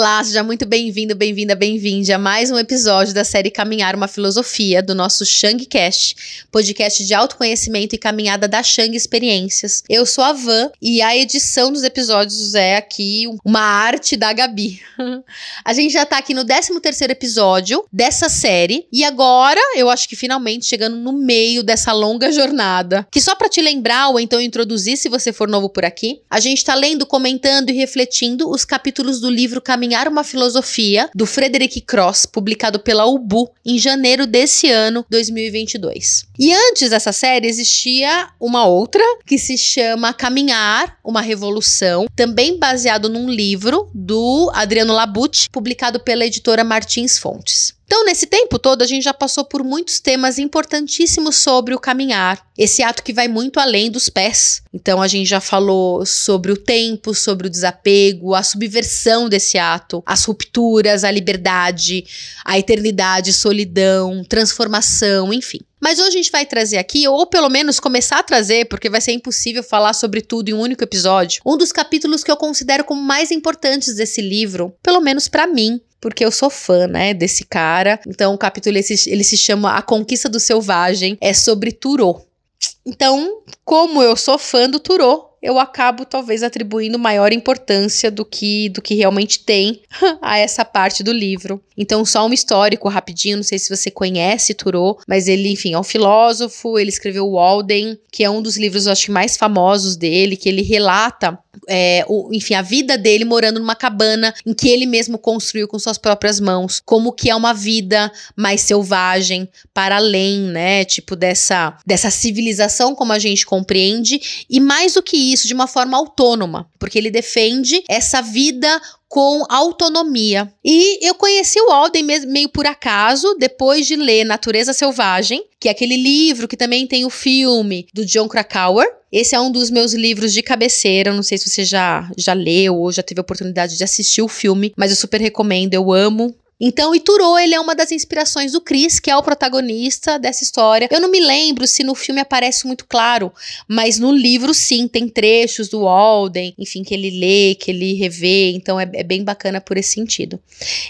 Olá, seja muito bem-vindo, bem-vinda, bem-vinde a mais um episódio da série Caminhar uma Filosofia do nosso Shangcast, podcast de autoconhecimento e caminhada da Shang Experiências. Eu sou a Van e a edição dos episódios é aqui uma arte da Gabi. a gente já tá aqui no 13 terceiro episódio dessa série e agora eu acho que finalmente chegando no meio dessa longa jornada, que só para te lembrar ou então introduzir se você for novo por aqui, a gente tá lendo, comentando e refletindo os capítulos do livro Caminhar uma Filosofia, do Frederick Cross, publicado pela UBU em janeiro desse ano, 2022. E antes dessa série existia uma outra que se chama Caminhar, uma Revolução, também baseado num livro do Adriano Labucci, publicado pela editora Martins Fontes. Então, nesse tempo todo, a gente já passou por muitos temas importantíssimos sobre o caminhar. Esse ato que vai muito além dos pés. Então, a gente já falou sobre o tempo, sobre o desapego, a subversão desse ato, as rupturas, a liberdade, a eternidade, solidão, transformação, enfim. Mas hoje a gente vai trazer aqui, ou pelo menos começar a trazer, porque vai ser impossível falar sobre tudo em um único episódio, um dos capítulos que eu considero como mais importantes desse livro, pelo menos para mim, porque eu sou fã, né, desse cara. Então, o capítulo ele se, ele se chama A Conquista do Selvagem, é sobre Turô. Então, como eu sou fã do Turô, eu acabo talvez atribuindo maior importância do que do que realmente tem a essa parte do livro. Então, só um histórico rapidinho, não sei se você conhece Thoreau, mas ele, enfim, é um filósofo, ele escreveu Walden, que é um dos livros, eu acho mais famosos dele, que ele relata, é, o, enfim, a vida dele morando numa cabana em que ele mesmo construiu com suas próprias mãos, como que é uma vida mais selvagem, para além, né, tipo dessa, dessa civilização como a gente compreende, e mais do que isso, de uma forma autônoma, porque ele defende essa vida com autonomia. E eu conheci o Alden meio por acaso, depois de ler Natureza Selvagem, que é aquele livro que também tem o filme do John Krakauer. Esse é um dos meus livros de cabeceira. Não sei se você já, já leu ou já teve a oportunidade de assistir o filme, mas eu super recomendo, eu amo. Então, Ituro, ele é uma das inspirações do Chris, que é o protagonista dessa história. Eu não me lembro se no filme aparece muito claro, mas no livro sim, tem trechos do Walden, enfim, que ele lê, que ele revê, então é, é bem bacana por esse sentido.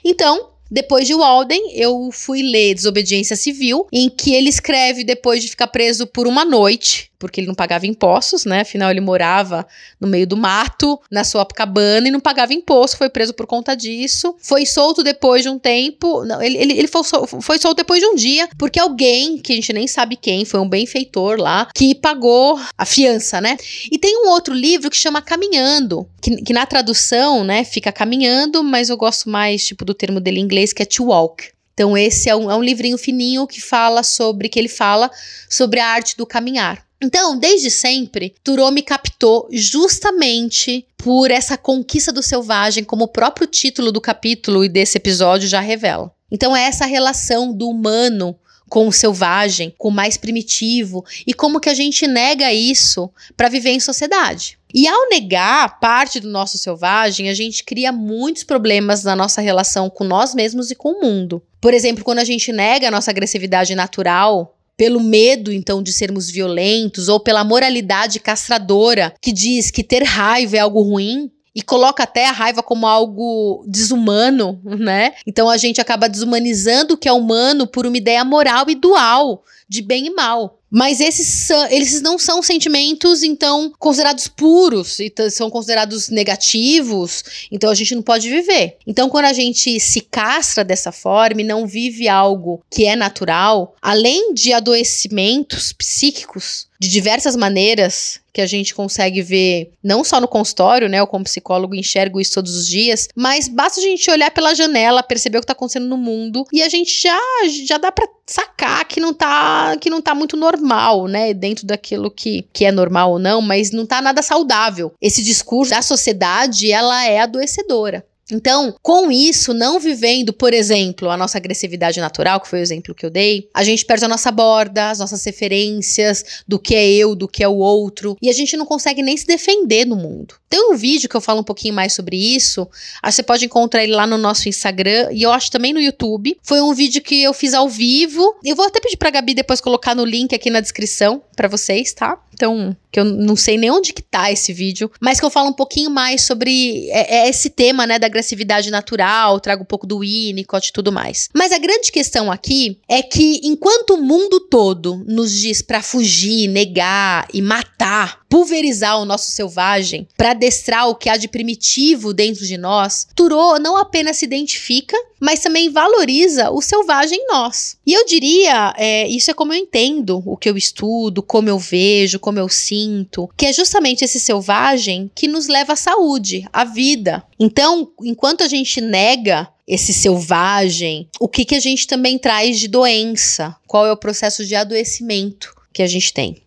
Então, depois de Walden, eu fui ler Desobediência Civil, em que ele escreve depois de ficar preso por uma noite porque ele não pagava impostos, né? Afinal, ele morava no meio do mato, na sua cabana, e não pagava imposto, foi preso por conta disso. Foi solto depois de um tempo. Não, ele, ele, ele foi, foi solto depois de um dia, porque alguém, que a gente nem sabe quem, foi um benfeitor lá, que pagou a fiança, né? E tem um outro livro que chama Caminhando, que, que na tradução, né, fica caminhando, mas eu gosto mais, tipo, do termo dele em inglês, que é to walk. Então, esse é um, é um livrinho fininho que fala sobre, que ele fala sobre a arte do caminhar. Então, desde sempre, Turô me captou justamente por essa conquista do selvagem, como o próprio título do capítulo e desse episódio já revela. Então, é essa relação do humano com o selvagem, com o mais primitivo, e como que a gente nega isso para viver em sociedade. E ao negar parte do nosso selvagem, a gente cria muitos problemas na nossa relação com nós mesmos e com o mundo. Por exemplo, quando a gente nega a nossa agressividade natural, pelo medo, então, de sermos violentos, ou pela moralidade castradora que diz que ter raiva é algo ruim, e coloca até a raiva como algo desumano, né? Então a gente acaba desumanizando o que é humano por uma ideia moral e dual de bem e mal. Mas esses, eles não são sentimentos, então, considerados puros, são considerados negativos, então a gente não pode viver. Então, quando a gente se castra dessa forma e não vive algo que é natural, além de adoecimentos psíquicos, de diversas maneiras que a gente consegue ver, não só no consultório, né? Eu, como psicólogo, enxergo isso todos os dias, mas basta a gente olhar pela janela, perceber o que tá acontecendo no mundo e a gente já, já dá pra sacar que não tá, que não tá muito normal, né? Dentro daquilo que, que é normal ou não, mas não tá nada saudável. Esse discurso da sociedade, ela é adoecedora. Então, com isso, não vivendo, por exemplo, a nossa agressividade natural, que foi o exemplo que eu dei, a gente perde a nossa borda, as nossas referências do que é eu, do que é o outro, e a gente não consegue nem se defender no mundo. Tem um vídeo que eu falo um pouquinho mais sobre isso, você pode encontrar ele lá no nosso Instagram e eu acho também no YouTube. Foi um vídeo que eu fiz ao vivo. Eu vou até pedir pra Gabi depois colocar no link aqui na descrição para vocês, tá? Então, que eu não sei nem onde que tá esse vídeo, mas que eu falo um pouquinho mais sobre é, é esse tema, né, da agressividade natural, traga um pouco do Winnicott e tudo mais. Mas a grande questão aqui é que enquanto o mundo todo nos diz para fugir, negar e matar, pulverizar o nosso selvagem, para adestrar o que há de primitivo dentro de nós, Turô não apenas se identifica, mas também valoriza o selvagem em nós. E eu diria, é, isso é como eu entendo o que eu estudo, como eu vejo, como eu sinto, que é justamente esse selvagem que nos leva à saúde, à vida. Então, enquanto a gente nega esse selvagem, o que, que a gente também traz de doença? Qual é o processo de adoecimento que a gente tem?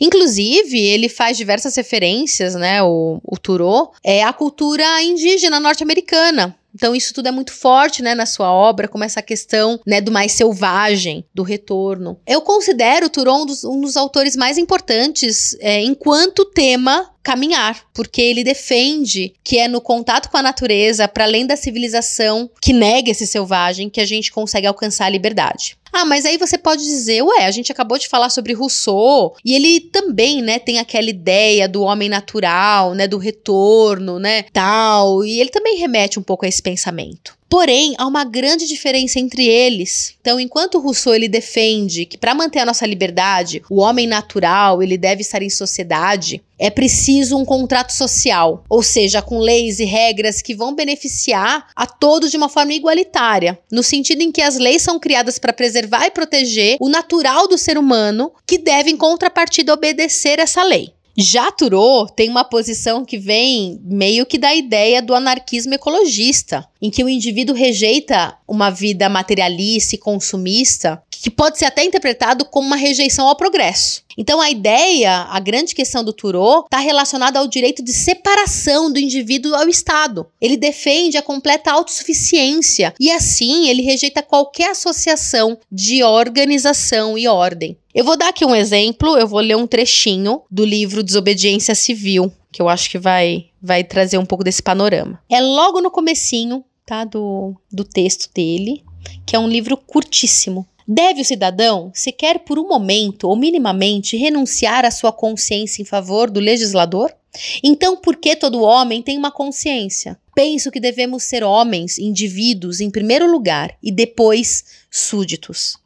Inclusive, ele faz diversas referências, né? O, o Turô, é a cultura indígena norte-americana. Então isso tudo é muito forte, né, na sua obra, como essa questão, né, do mais selvagem, do retorno. Eu considero Turon um dos, um dos autores mais importantes é, enquanto tema caminhar, porque ele defende que é no contato com a natureza, para além da civilização que nega esse selvagem, que a gente consegue alcançar a liberdade. Ah, mas aí você pode dizer, ué, a gente acabou de falar sobre Rousseau, e ele também, né, tem aquela ideia do homem natural, né, do retorno, né, tal, e ele também remete um pouco a esse pensamento. Porém, há uma grande diferença entre eles. Então, enquanto Rousseau ele defende que para manter a nossa liberdade, o homem natural, ele deve estar em sociedade, é preciso um contrato social, ou seja, com leis e regras que vão beneficiar a todos de uma forma igualitária, no sentido em que as leis são criadas para preservar e proteger o natural do ser humano, que deve em contrapartida obedecer essa lei. Já Turô tem uma posição que vem meio que da ideia do anarquismo ecologista, em que o indivíduo rejeita uma vida materialista e consumista, que pode ser até interpretado como uma rejeição ao progresso. Então a ideia, a grande questão do Turô, está relacionada ao direito de separação do indivíduo ao Estado. Ele defende a completa autossuficiência e assim ele rejeita qualquer associação de organização e ordem. Eu vou dar aqui um exemplo, eu vou ler um trechinho do livro Desobediência Civil, que eu acho que vai vai trazer um pouco desse panorama. É logo no comecinho, tá, do, do texto dele, que é um livro curtíssimo. Deve o cidadão, sequer por um momento ou minimamente, renunciar à sua consciência em favor do legislador? Então, por que todo homem tem uma consciência? Penso que devemos ser homens, indivíduos em primeiro lugar e depois súditos.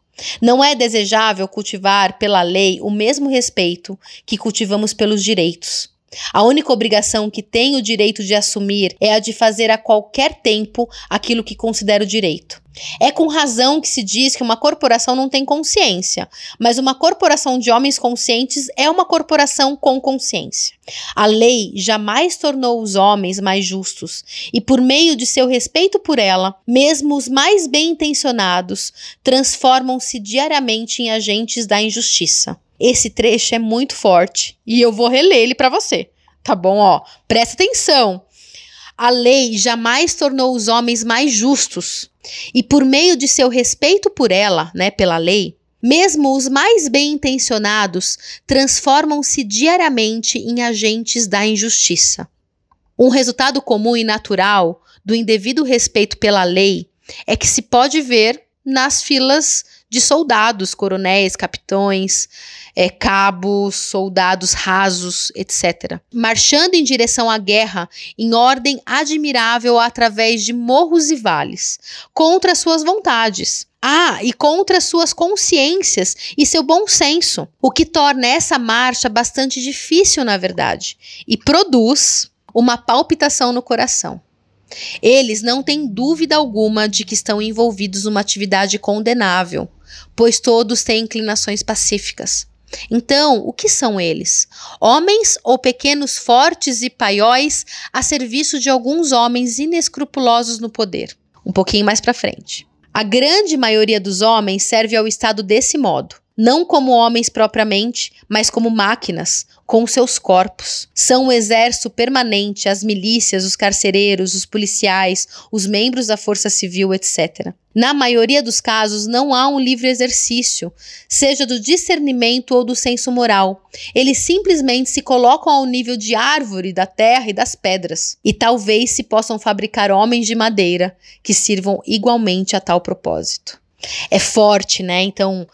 Não é desejável cultivar pela lei o mesmo respeito que cultivamos pelos direitos. A única obrigação que tem o direito de assumir é a de fazer a qualquer tempo aquilo que considera o direito. É com razão que se diz que uma corporação não tem consciência, mas uma corporação de homens conscientes é uma corporação com consciência. A lei jamais tornou os homens mais justos, e por meio de seu respeito por ela, mesmo os mais bem intencionados transformam-se diariamente em agentes da injustiça. Esse trecho é muito forte e eu vou reler ele para você, tá bom? Ó, presta atenção. A lei jamais tornou os homens mais justos, e por meio de seu respeito por ela, né, pela lei, mesmo os mais bem intencionados transformam-se diariamente em agentes da injustiça. Um resultado comum e natural do indevido respeito pela lei é que se pode ver nas filas de soldados, coronéis, capitões, é, cabos, soldados rasos, etc. Marchando em direção à guerra em ordem admirável através de morros e vales, contra suas vontades. Ah, e contra suas consciências e seu bom senso, o que torna essa marcha bastante difícil, na verdade, e produz uma palpitação no coração. Eles não têm dúvida alguma de que estão envolvidos numa atividade condenável, pois todos têm inclinações pacíficas. Então, o que são eles? Homens ou pequenos fortes e paióis a serviço de alguns homens inescrupulosos no poder? Um pouquinho mais para frente. A grande maioria dos homens serve ao Estado desse modo não como homens propriamente, mas como máquinas, com seus corpos. São o exército permanente, as milícias, os carcereiros, os policiais, os membros da força civil, etc. Na maioria dos casos, não há um livre exercício, seja do discernimento ou do senso moral. Eles simplesmente se colocam ao nível de árvore, da terra e das pedras. E talvez se possam fabricar homens de madeira que sirvam igualmente a tal propósito. É forte, né? Então,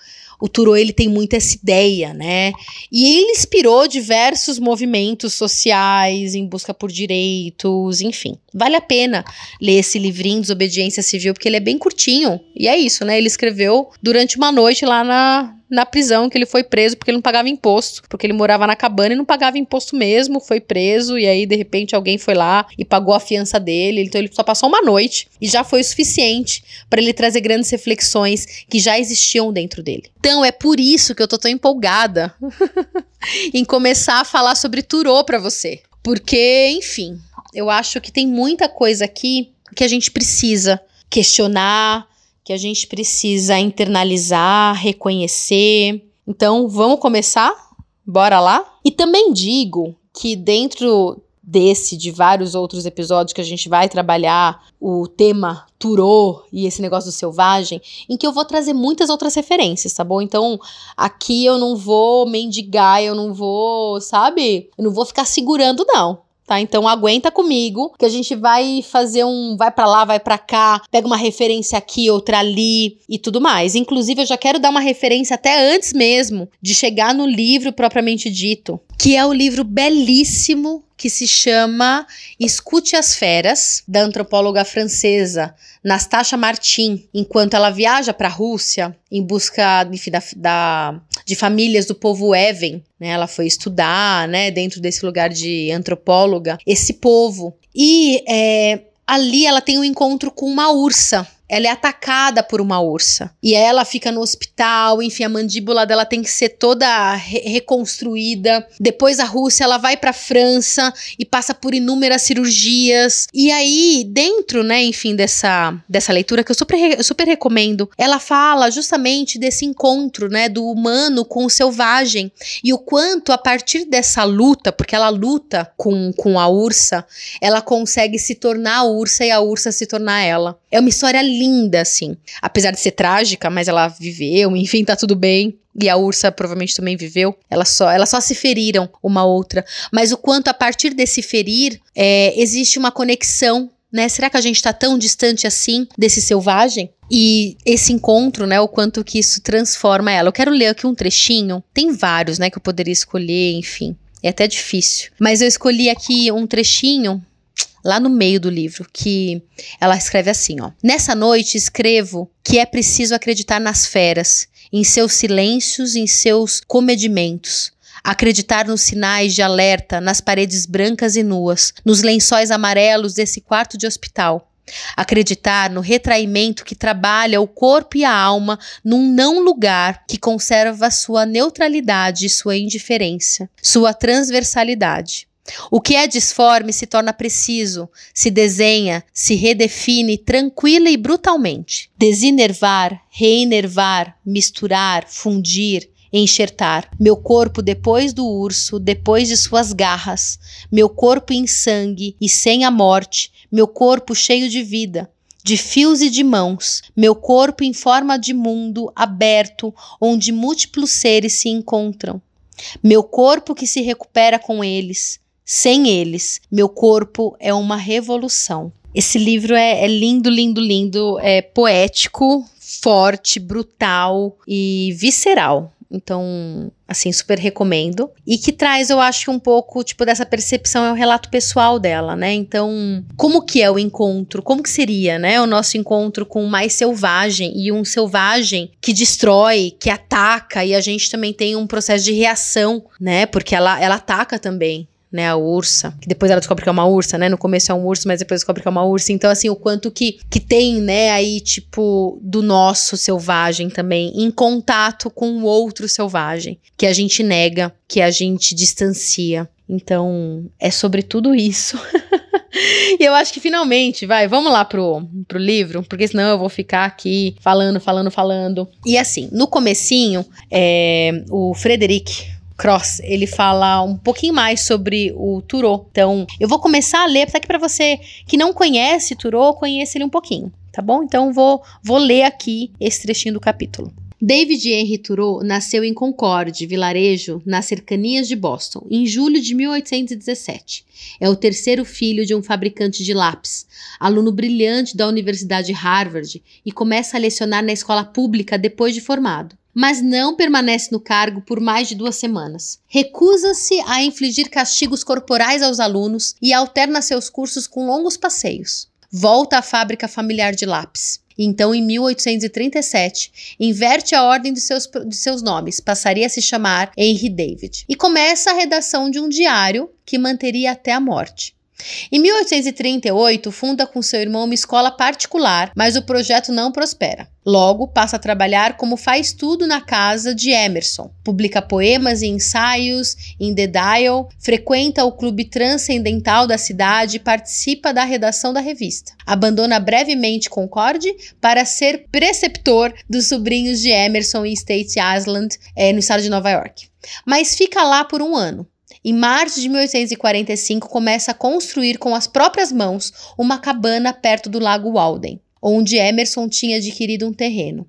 o Thoreau ele tem muito essa ideia, né? E ele inspirou diversos movimentos sociais em busca por direitos, enfim. Vale a pena ler esse livrinho Desobediência Civil porque ele é bem curtinho. E é isso, né? Ele escreveu durante uma noite lá na na prisão que ele foi preso porque ele não pagava imposto, porque ele morava na cabana e não pagava imposto mesmo, foi preso e aí de repente alguém foi lá e pagou a fiança dele, então ele só passou uma noite e já foi o suficiente para ele trazer grandes reflexões que já existiam dentro dele. Então é por isso que eu tô tão empolgada em começar a falar sobre Turô para você, porque, enfim, eu acho que tem muita coisa aqui que a gente precisa questionar, que a gente precisa internalizar, reconhecer. Então, vamos começar? Bora lá? E também digo que dentro desse, de vários outros episódios que a gente vai trabalhar o tema Turô e esse negócio do selvagem, em que eu vou trazer muitas outras referências, tá bom? Então, aqui eu não vou mendigar, eu não vou, sabe? Eu não vou ficar segurando, não tá? Então aguenta comigo, que a gente vai fazer um vai para lá, vai para cá, pega uma referência aqui, outra ali e tudo mais. Inclusive eu já quero dar uma referência até antes mesmo de chegar no livro propriamente dito, que é o livro belíssimo que se chama Escute as Feras, da antropóloga francesa Nastasia Martin, enquanto ela viaja para a Rússia em busca enfim, da, da, de famílias do povo Even. Né? Ela foi estudar né, dentro desse lugar de antropóloga esse povo. E é, ali ela tem um encontro com uma ursa ela é atacada por uma ursa. E ela fica no hospital, enfim, a mandíbula dela tem que ser toda re reconstruída. Depois a Rússia, ela vai para França e passa por inúmeras cirurgias. E aí, dentro, né, enfim, dessa, dessa leitura que eu super, super recomendo, ela fala justamente desse encontro, né, do humano com o selvagem e o quanto a partir dessa luta, porque ela luta com, com a ursa, ela consegue se tornar a ursa e a ursa se tornar ela. É uma história linda, assim. Apesar de ser trágica, mas ela viveu, enfim, tá tudo bem. E a ursa provavelmente também viveu. Elas só, elas só se feriram uma outra. Mas o quanto a partir desse ferir é, existe uma conexão né? Será que a gente está tão distante assim desse selvagem? E esse encontro, né, o quanto que isso transforma ela. Eu quero ler aqui um trechinho. Tem vários, né, que eu poderia escolher, enfim. É até difícil. Mas eu escolhi aqui um trechinho lá no meio do livro, que ela escreve assim, ó: Nessa noite escrevo que é preciso acreditar nas feras, em seus silêncios, em seus comedimentos. Acreditar nos sinais de alerta nas paredes brancas e nuas, nos lençóis amarelos desse quarto de hospital. Acreditar no retraimento que trabalha o corpo e a alma num não lugar que conserva sua neutralidade e sua indiferença, sua transversalidade. O que é disforme se torna preciso, se desenha, se redefine tranquila e brutalmente. Desinervar, reinervar, misturar, fundir, enxertar. Meu corpo depois do urso, depois de suas garras. Meu corpo em sangue e sem a morte. Meu corpo cheio de vida. De fios e de mãos, meu corpo em forma de mundo aberto, onde múltiplos seres se encontram. Meu corpo que se recupera com eles, sem eles, meu corpo é uma revolução. Esse livro é, é lindo, lindo, lindo, é poético, forte, brutal e visceral. Então, assim, super recomendo. E que traz, eu acho, um pouco, tipo, dessa percepção, é o relato pessoal dela, né? Então, como que é o encontro? Como que seria, né? O nosso encontro com o mais selvagem e um selvagem que destrói, que ataca, e a gente também tem um processo de reação, né? Porque ela, ela ataca também né, a ursa, que depois ela descobre que é uma ursa, né? No começo é um urso, mas depois descobre que é uma ursa. Então, assim, o quanto que, que tem, né, aí, tipo, do nosso selvagem também, em contato com o outro selvagem, que a gente nega, que a gente distancia. Então, é sobre tudo isso. e eu acho que finalmente, vai, vamos lá pro, pro livro, porque senão eu vou ficar aqui falando, falando, falando. E assim, no comecinho, é, o Frederic, Cross, ele fala um pouquinho mais sobre o Turô. Então, eu vou começar a ler, para que para você que não conhece Turô, conheça ele um pouquinho, tá bom? Então, vou, vou ler aqui esse trechinho do capítulo. David Henry Thoreau nasceu em Concord, vilarejo, nas cercanias de Boston, em julho de 1817. É o terceiro filho de um fabricante de lápis, aluno brilhante da Universidade Harvard e começa a lecionar na escola pública depois de formado. Mas não permanece no cargo por mais de duas semanas. Recusa-se a infligir castigos corporais aos alunos e alterna seus cursos com longos passeios. Volta à fábrica familiar de lápis. Então, em 1837, inverte a ordem de seus, de seus nomes, passaria a se chamar Henry David, e começa a redação de um diário que manteria até a morte. Em 1838, funda com seu irmão uma escola particular, mas o projeto não prospera. Logo, passa a trabalhar como faz tudo na casa de Emerson. Publica poemas e ensaios em The Dial, frequenta o clube transcendental da cidade e participa da redação da revista. Abandona brevemente Concorde para ser preceptor dos sobrinhos de Emerson em State Island, é, no estado de Nova York. Mas fica lá por um ano. Em março de 1845, começa a construir com as próprias mãos uma cabana perto do Lago Walden, onde Emerson tinha adquirido um terreno.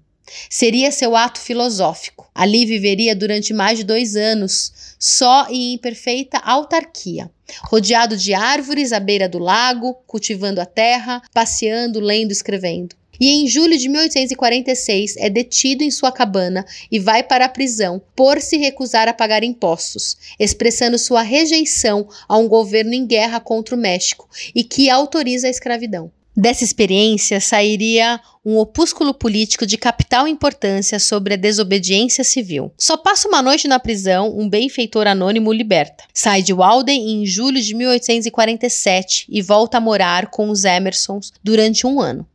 Seria seu ato filosófico. Ali viveria durante mais de dois anos, só e em perfeita autarquia, rodeado de árvores à beira do lago, cultivando a terra, passeando, lendo, escrevendo e em julho de 1846 é detido em sua cabana e vai para a prisão por se recusar a pagar impostos, expressando sua rejeição a um governo em guerra contra o México e que autoriza a escravidão. Dessa experiência sairia um opúsculo político de capital importância sobre a desobediência civil. Só passa uma noite na prisão, um benfeitor anônimo liberta. Sai de Walden em julho de 1847 e volta a morar com os Emersons durante um ano.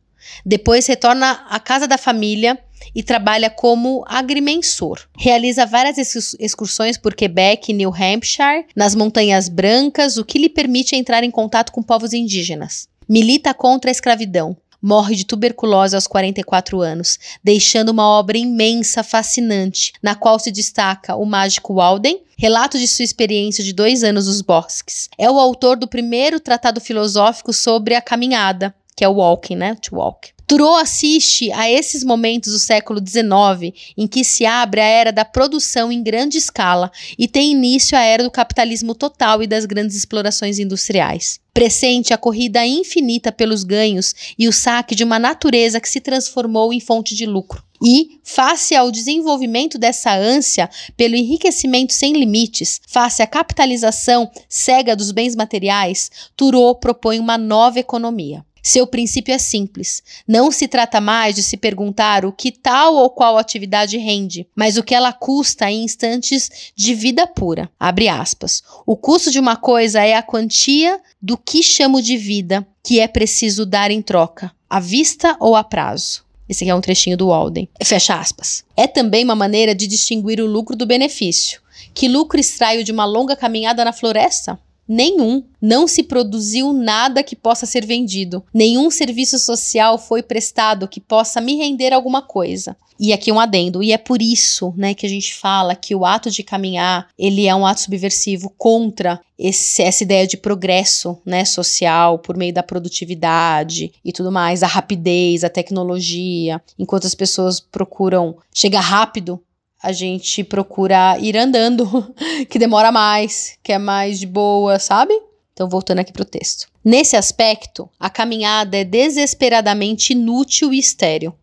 Depois retorna à casa da família e trabalha como agrimensor. Realiza várias excursões por Quebec e New Hampshire, nas Montanhas Brancas, o que lhe permite entrar em contato com povos indígenas. Milita contra a escravidão. Morre de tuberculose aos 44 anos, deixando uma obra imensa, fascinante, na qual se destaca o mágico Walden, relato de sua experiência de dois anos nos bosques. É o autor do primeiro tratado filosófico sobre a caminhada, que é o walking, né? To walk. Thoreau assiste a esses momentos do século XIX em que se abre a era da produção em grande escala e tem início a era do capitalismo total e das grandes explorações industriais. Pressente a corrida infinita pelos ganhos e o saque de uma natureza que se transformou em fonte de lucro. E, face ao desenvolvimento dessa ânsia pelo enriquecimento sem limites, face à capitalização cega dos bens materiais, Thoreau propõe uma nova economia. Seu princípio é simples. Não se trata mais de se perguntar o que tal ou qual atividade rende, mas o que ela custa em instantes de vida pura. Abre aspas. O custo de uma coisa é a quantia do que chamo de vida que é preciso dar em troca, à vista ou a prazo. Esse aqui é um trechinho do Walden. Fecha aspas. É também uma maneira de distinguir o lucro do benefício. Que lucro extraio de uma longa caminhada na floresta? Nenhum. Não se produziu nada que possa ser vendido. Nenhum serviço social foi prestado que possa me render alguma coisa. E aqui um adendo, e é por isso, né, que a gente fala que o ato de caminhar, ele é um ato subversivo contra esse, essa ideia de progresso, né, social por meio da produtividade e tudo mais, a rapidez, a tecnologia. Enquanto as pessoas procuram chegar rápido a gente procura ir andando, que demora mais, que é mais de boa, sabe? Então, voltando aqui para o texto. Nesse aspecto, a caminhada é desesperadamente inútil e estéril.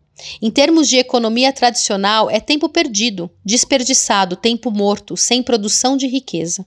Em termos de economia tradicional, é tempo perdido, desperdiçado, tempo morto, sem produção de riqueza.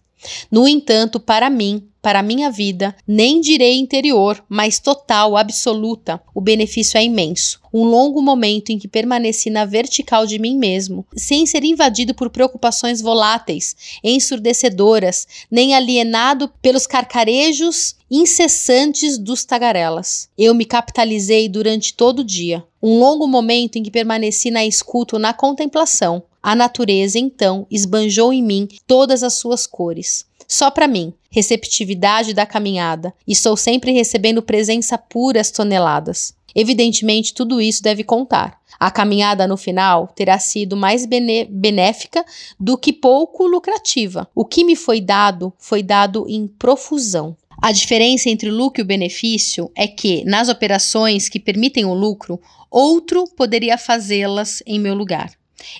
No entanto, para mim, para a minha vida, nem direi interior, mas total, absoluta, o benefício é imenso. Um longo momento em que permaneci na vertical de mim mesmo, sem ser invadido por preocupações voláteis, ensurdecedoras, nem alienado pelos carcarejos incessantes dos tagarelas. Eu me capitalizei durante todo o dia. Um longo momento em que permaneci na escuta na contemplação. A natureza, então, esbanjou em mim todas as suas cores. Só para mim, receptividade da caminhada. Estou sempre recebendo presença puras toneladas. Evidentemente, tudo isso deve contar. A caminhada no final terá sido mais benéfica do que pouco lucrativa. O que me foi dado foi dado em profusão. A diferença entre o lucro e o benefício é que, nas operações que permitem o lucro, outro poderia fazê-las em meu lugar.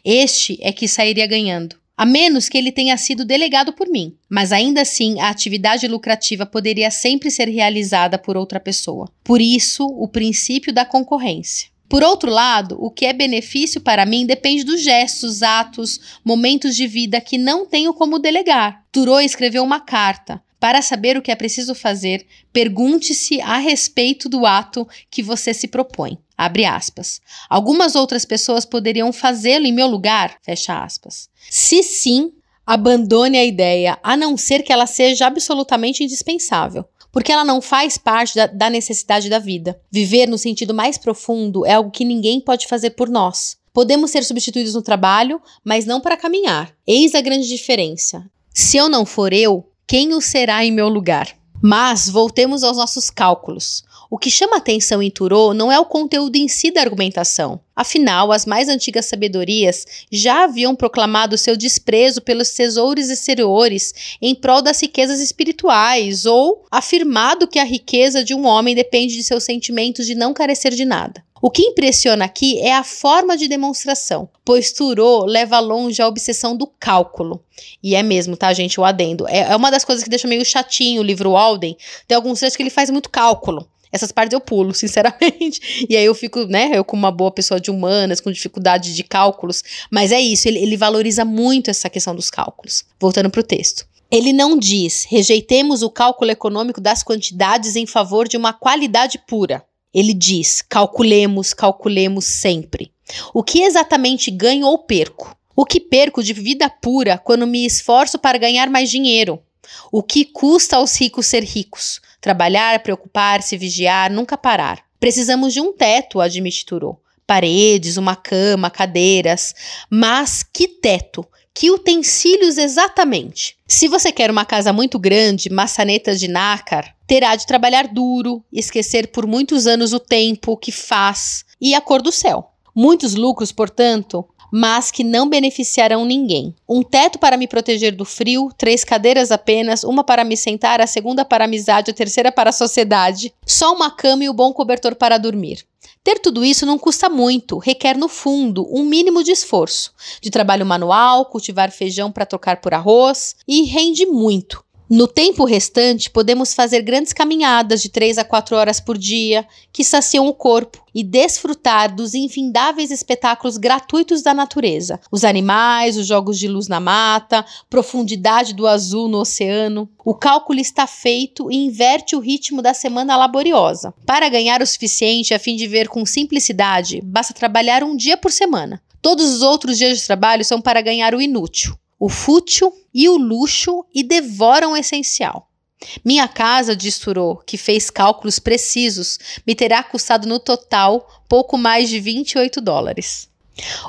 Este é que sairia ganhando. A menos que ele tenha sido delegado por mim, mas ainda assim a atividade lucrativa poderia sempre ser realizada por outra pessoa. Por isso, o princípio da concorrência. Por outro lado, o que é benefício para mim depende dos gestos, atos, momentos de vida que não tenho como delegar. Thoreau escreveu uma carta. Para saber o que é preciso fazer, pergunte-se a respeito do ato que você se propõe. Abre aspas. Algumas outras pessoas poderiam fazê-lo em meu lugar? Fecha aspas. Se sim, abandone a ideia, a não ser que ela seja absolutamente indispensável porque ela não faz parte da, da necessidade da vida. Viver no sentido mais profundo é algo que ninguém pode fazer por nós. Podemos ser substituídos no trabalho, mas não para caminhar. Eis a grande diferença. Se eu não for eu, quem o será em meu lugar? Mas voltemos aos nossos cálculos. O que chama atenção em Turô não é o conteúdo em si da argumentação. Afinal, as mais antigas sabedorias já haviam proclamado seu desprezo pelos tesouros exteriores em prol das riquezas espirituais, ou afirmado que a riqueza de um homem depende de seus sentimentos de não carecer de nada. O que impressiona aqui é a forma de demonstração, pois Turô leva longe a obsessão do cálculo. E é mesmo, tá, gente? O adendo. É, é uma das coisas que deixa meio chatinho o livro Walden. Tem alguns trechos que ele faz muito cálculo. Essas partes eu pulo, sinceramente. E aí eu fico, né, eu como uma boa pessoa de humanas, com dificuldade de cálculos. Mas é isso, ele, ele valoriza muito essa questão dos cálculos. Voltando para o texto. Ele não diz, rejeitemos o cálculo econômico das quantidades em favor de uma qualidade pura. Ele diz, calculemos, calculemos sempre. O que exatamente ganho ou perco? O que perco de vida pura quando me esforço para ganhar mais dinheiro? O que custa aos ricos ser ricos? Trabalhar, preocupar-se, vigiar, nunca parar. Precisamos de um teto, admite Turou. Paredes, uma cama, cadeiras. Mas que teto? Que utensílios exatamente? Se você quer uma casa muito grande, maçanetas de nácar, terá de trabalhar duro, esquecer por muitos anos o tempo, o que faz e a cor do céu. Muitos lucros, portanto, mas que não beneficiarão ninguém. Um teto para me proteger do frio, três cadeiras apenas, uma para me sentar, a segunda para a amizade, a terceira para a sociedade, só uma cama e o um bom cobertor para dormir. Ter tudo isso não custa muito, requer no fundo um mínimo de esforço, de trabalho manual, cultivar feijão para trocar por arroz e rende muito. No tempo restante, podemos fazer grandes caminhadas de 3 a 4 horas por dia, que saciam o corpo, e desfrutar dos infindáveis espetáculos gratuitos da natureza. Os animais, os jogos de luz na mata, profundidade do azul no oceano. O cálculo está feito e inverte o ritmo da semana laboriosa. Para ganhar o suficiente a fim de ver com simplicidade, basta trabalhar um dia por semana. Todos os outros dias de trabalho são para ganhar o inútil o fútil e o luxo e devoram o essencial. Minha casa, diz Turô, que fez cálculos precisos, me terá custado no total pouco mais de 28 dólares.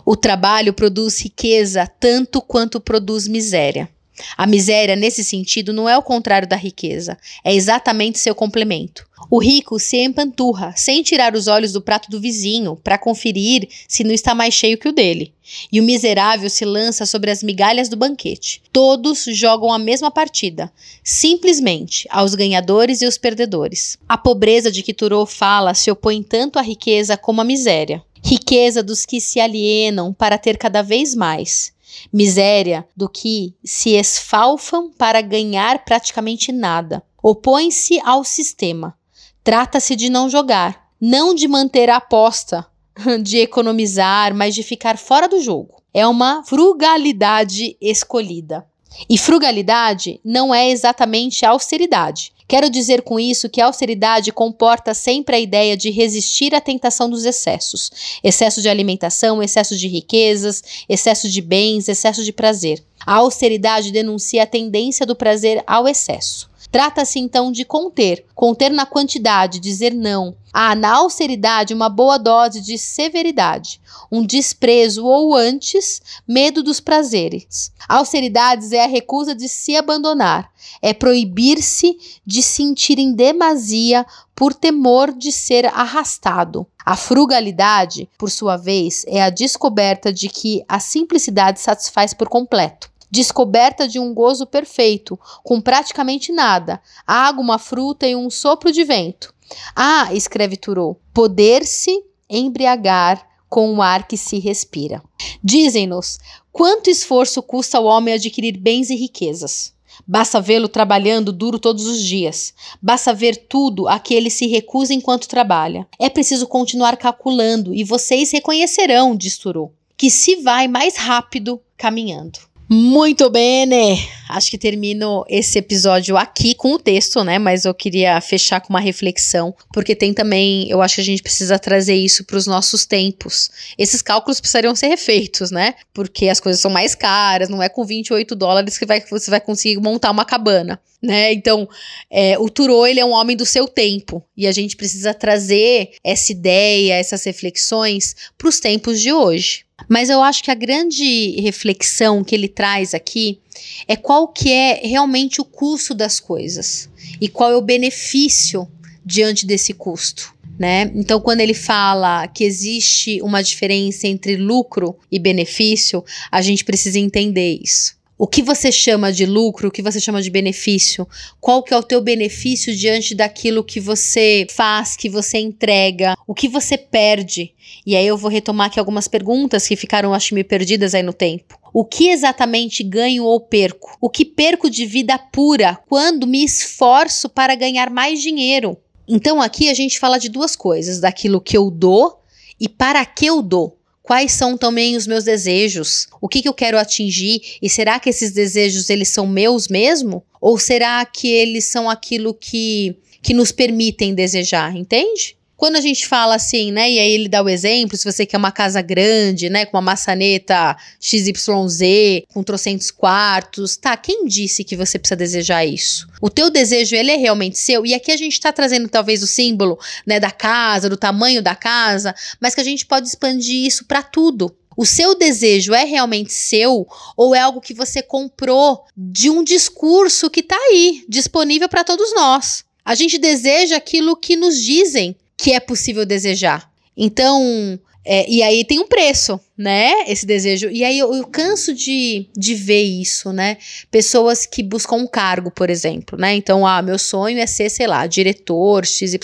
O trabalho produz riqueza tanto quanto produz miséria. A miséria, nesse sentido, não é o contrário da riqueza, é exatamente seu complemento. O rico se empanturra, sem tirar os olhos do prato do vizinho, para conferir se não está mais cheio que o dele. E o miserável se lança sobre as migalhas do banquete. Todos jogam a mesma partida, simplesmente aos ganhadores e os perdedores. A pobreza de que Thoreau fala se opõe tanto à riqueza como à miséria. Riqueza dos que se alienam para ter cada vez mais miséria do que se esfalfam para ganhar praticamente nada. Opõe-se ao sistema. Trata-se de não jogar, não de manter a aposta, de economizar, mas de ficar fora do jogo. É uma frugalidade escolhida. E frugalidade não é exatamente austeridade. Quero dizer com isso que a austeridade comporta sempre a ideia de resistir à tentação dos excessos: excesso de alimentação, excesso de riquezas, excesso de bens, excesso de prazer. A austeridade denuncia a tendência do prazer ao excesso. Trata-se então de conter, conter na quantidade, dizer não. Há na austeridade uma boa dose de severidade, um desprezo ou antes, medo dos prazeres. Austeridades é a recusa de se abandonar, é proibir-se de sentir em demasia por temor de ser arrastado. A frugalidade, por sua vez, é a descoberta de que a simplicidade satisfaz por completo descoberta de um gozo perfeito, com praticamente nada, água, uma fruta e um sopro de vento. Ah, escreve Turou, poder-se embriagar com o ar que se respira. Dizem-nos quanto esforço custa ao homem adquirir bens e riquezas. Basta vê-lo trabalhando duro todos os dias. Basta ver tudo a que ele se recusa enquanto trabalha. É preciso continuar calculando e vocês reconhecerão, diz Turu, que se vai mais rápido caminhando. Muito bem, né? Acho que termino esse episódio aqui com o texto, né? Mas eu queria fechar com uma reflexão, porque tem também, eu acho que a gente precisa trazer isso para os nossos tempos. Esses cálculos precisariam ser refeitos, né? Porque as coisas são mais caras, não é com 28 dólares que vai, você vai conseguir montar uma cabana, né? Então, é, o Turo, ele é um homem do seu tempo, e a gente precisa trazer essa ideia, essas reflexões para os tempos de hoje. Mas eu acho que a grande reflexão que ele traz aqui é qual que é realmente o custo das coisas e qual é o benefício diante desse custo. Né? Então, quando ele fala que existe uma diferença entre lucro e benefício, a gente precisa entender isso. O que você chama de lucro, o que você chama de benefício? Qual que é o teu benefício diante daquilo que você faz, que você entrega? O que você perde? E aí eu vou retomar aqui algumas perguntas que ficaram, acho, me perdidas aí no tempo. O que exatamente ganho ou perco? O que perco de vida pura quando me esforço para ganhar mais dinheiro? Então aqui a gente fala de duas coisas: daquilo que eu dou e para que eu dou. Quais são também os meus desejos? O que, que eu quero atingir? E será que esses desejos eles são meus mesmo? Ou será que eles são aquilo que, que nos permitem desejar? Entende? Quando a gente fala assim, né, e aí ele dá o exemplo, se você quer uma casa grande, né, com uma maçaneta XYZ, com trocentos quartos, tá, quem disse que você precisa desejar isso? O teu desejo, ele é realmente seu, e aqui a gente tá trazendo talvez o símbolo, né, da casa, do tamanho da casa, mas que a gente pode expandir isso para tudo. O seu desejo é realmente seu ou é algo que você comprou de um discurso que tá aí, disponível para todos nós? A gente deseja aquilo que nos dizem que é possível desejar. Então, é, e aí tem um preço, né? Esse desejo. E aí eu, eu, canso de, de ver isso, né? Pessoas que buscam um cargo, por exemplo, né? Então, ah, meu sonho é ser, sei lá, diretor XYZ,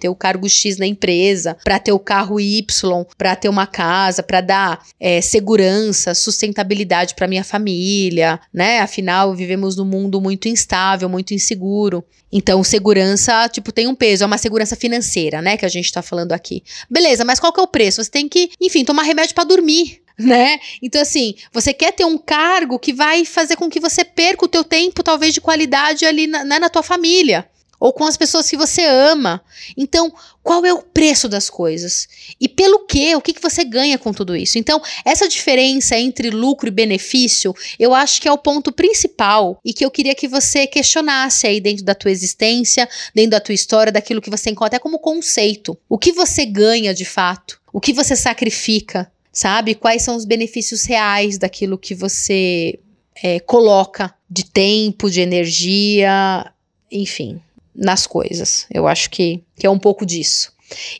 ter o cargo X na empresa, para ter o carro Y, para ter uma casa, para dar é, segurança, sustentabilidade para minha família, né? Afinal, vivemos num mundo muito instável, muito inseguro. Então, segurança, tipo, tem um peso, é uma segurança financeira, né? Que a gente tá falando aqui. Beleza, mas qual que é o preço? Você tem que, enfim, tomar remédio para dormir dormir, né? Então, assim, você quer ter um cargo que vai fazer com que você perca o teu tempo, talvez, de qualidade ali na, né, na tua família. Ou com as pessoas que você ama. Então, qual é o preço das coisas? E pelo quê? O que, que você ganha com tudo isso? Então, essa diferença entre lucro e benefício, eu acho que é o ponto principal e que eu queria que você questionasse aí dentro da tua existência, dentro da tua história, daquilo que você encontra, até como conceito. O que você ganha de fato? O que você sacrifica? Sabe? Quais são os benefícios reais daquilo que você é, coloca de tempo, de energia, enfim, nas coisas. Eu acho que, que é um pouco disso.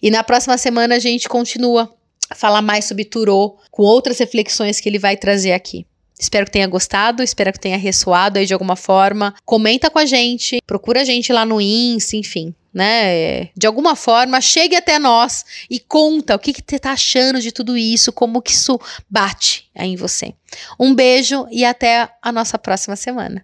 E na próxima semana a gente continua a falar mais sobre Turô, com outras reflexões que ele vai trazer aqui. Espero que tenha gostado, espero que tenha ressoado aí de alguma forma. Comenta com a gente, procura a gente lá no Insta, enfim né? De alguma forma, chegue até nós e conta o que, que você tá achando de tudo isso, como que isso bate aí em você. Um beijo e até a nossa próxima semana.